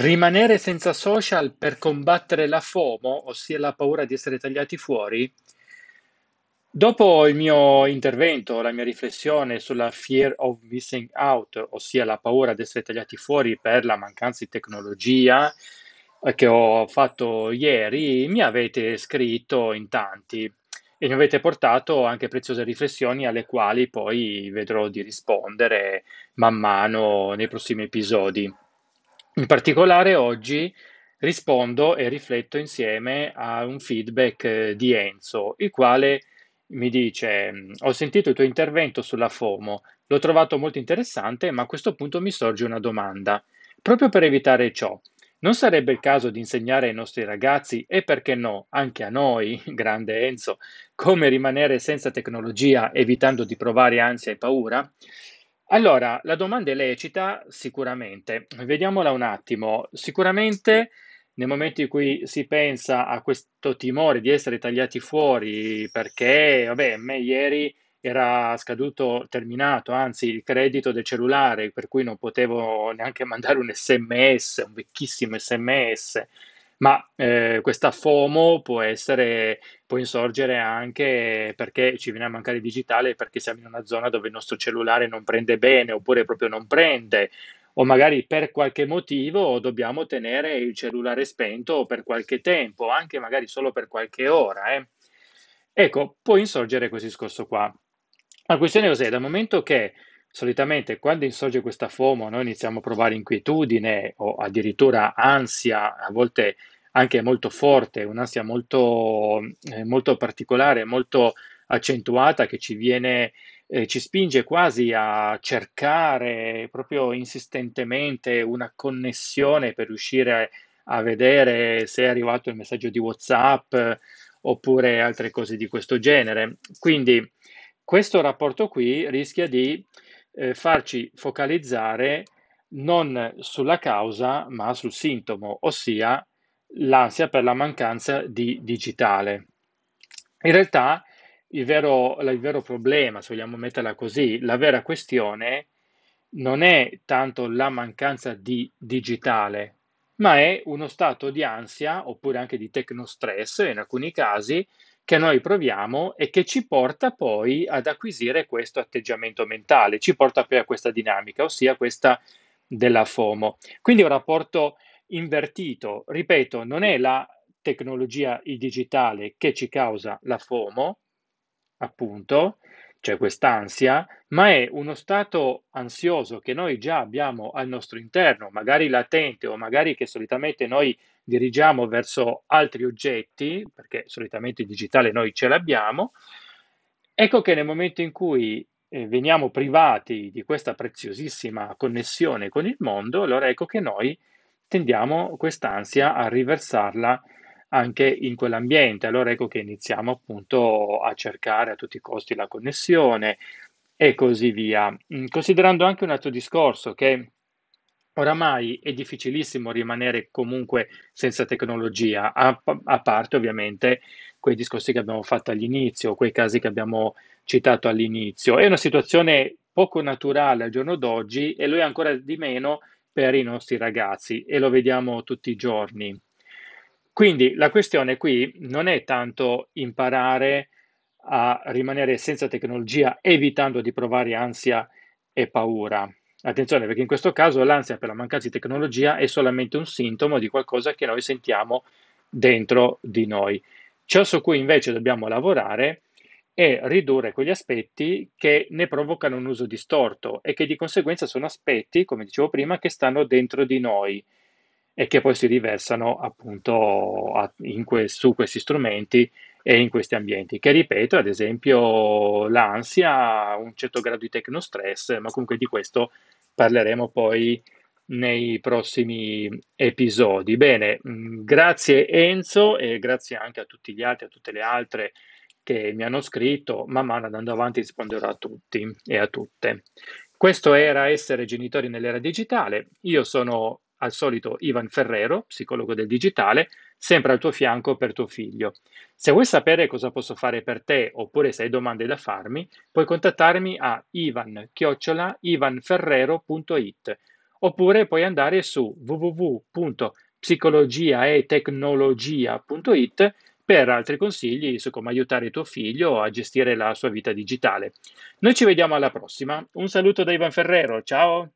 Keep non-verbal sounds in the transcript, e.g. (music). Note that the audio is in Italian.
Rimanere senza social per combattere la FOMO, ossia la paura di essere tagliati fuori? Dopo il mio intervento, la mia riflessione sulla fear of missing out, ossia la paura di essere tagliati fuori per la mancanza di tecnologia, eh, che ho fatto ieri, mi avete scritto in tanti e mi avete portato anche preziose riflessioni alle quali poi vedrò di rispondere man mano nei prossimi episodi. In particolare oggi rispondo e rifletto insieme a un feedback eh, di Enzo, il quale mi dice: "Mhmm, ho sentito il tuo intervento sulla FOMO, l'ho trovato molto interessante, ma a questo punto mi sorge una domanda. Proprio per evitare ciò, non sarebbe il caso di insegnare ai nostri ragazzi e perché no, anche a noi, (laughs) grande Enzo, come rimanere senza tecnologia evitando di provare ansia e paura? Allora, la domanda è lecita, sicuramente. Vediamola un attimo. Sicuramente nel momento in cui si pensa a questo timore di essere tagliati fuori perché, vabbè, a me ieri era scaduto, terminato, anzi, il credito del cellulare, per cui non potevo neanche (laughs) mandare un SMS, un vecchissimo SMS. Ma eh, questa FOMO può essere, può insorgere anche perché ci viene a mancare il digitale, perché siamo in una zona dove il nostro cellulare non prende bene, oppure proprio non prende, o magari per qualche motivo dobbiamo tenere il cellulare spento per qualche tempo, anche magari solo per qualche ora, eh. Ecco, può insorgere questo discorso qua. La questione cos'è? Dal momento che solitamente quando insorge questa FOMO noi iniziamo a provare inquietudine o addirittura ansia, a volte anche molto forte, un'ansia molto, eh, molto particolare, molto accentuata che ci viene, eh, ci spinge quasi a cercare proprio insistentemente una connessione per riuscire a vedere se è arrivato il messaggio di WhatsApp oppure altre cose di questo genere. Quindi questo rapporto qui rischia di eh, farci focalizzare non sulla causa, ma sul sintomo, ossia l'ansia per la mancanza di digitale. In realtà il vero, il vero problema, se vogliamo metterla così, la vera questione non è tanto la mancanza di digitale, ma è uno stato di ansia oppure anche di tecnostress in alcuni casi che noi proviamo e che ci porta poi ad acquisire questo atteggiamento mentale, ci porta poi a questa dinamica, ossia questa della FOMO. Quindi è un rapporto invertito, ripeto, non è la tecnologia, il digitale che ci causa la FOMO, appunto, cioè quest'ansia, ma è uno stato ansioso che noi già abbiamo al nostro interno, magari latente o magari che solitamente noi dirigiamo verso altri oggetti, perché solitamente il digitale noi ce l'abbiamo, ecco che nel momento in cui eh, veniamo privati di questa preziosissima connessione con il mondo, allora ecco che noi tendiamo quest'ansia a riversarla anche in quell'ambiente. Allora ecco che iniziamo appunto a cercare a tutti i costi la connessione e così via. Mm, Considerando anche un altro discorso che oramai è difficilissimo rimanere comunque senza tecnologia, a, a parte ovviamente quei discorsi che abbiamo fatto all'inizio, quei casi che abbiamo citato all'inizio. È una situazione poco naturale al giorno d'oggi e lo è ancora di meno per i nostri ragazzi e lo vediamo tutti i giorni. Quindi la questione qui non è tanto imparare a rimanere senza tecnologia evitando di provare ansia e paura. Attenzione perché in questo caso l'ansia per la mancanza di tecnologia è solamente un sintomo di qualcosa che noi sentiamo dentro di noi. Ciò su cui invece dobbiamo lavorare è ridurre quegli aspetti che ne provocano un uso distorto e che di conseguenza sono aspetti, come dicevo prima, che stanno dentro di noi e che poi si riversano appunto a, que- su questi strumenti e in questi ambienti, che ripeto, ad esempio l'ansia, un certo grado di tecnostress, ma comunque di questo parleremo poi nei prossimi episodi. Bene, mh, grazie Enzo e grazie anche a tutti gli altri, a tutte le altre che mi hanno scritto, man mano andando avanti risponderò a tutti e a tutte. Questo era Essere genitori nell'era digitale. Io sono al solito Ivan Ferrero, psicologo del digitale, sempre al tuo fianco per tuo figlio. Se vuoi sapere cosa posso fare per te oppure se hai domande da farmi, puoi contattarmi a ivan-ivanferrero.it oppure puoi andare su www.psicologiaetecnologia.it per altri consigli su come aiutare tuo figlio a gestire la sua vita digitale. Noi ci vediamo alla prossima. Un saluto da Ivan Ferrero, ciao!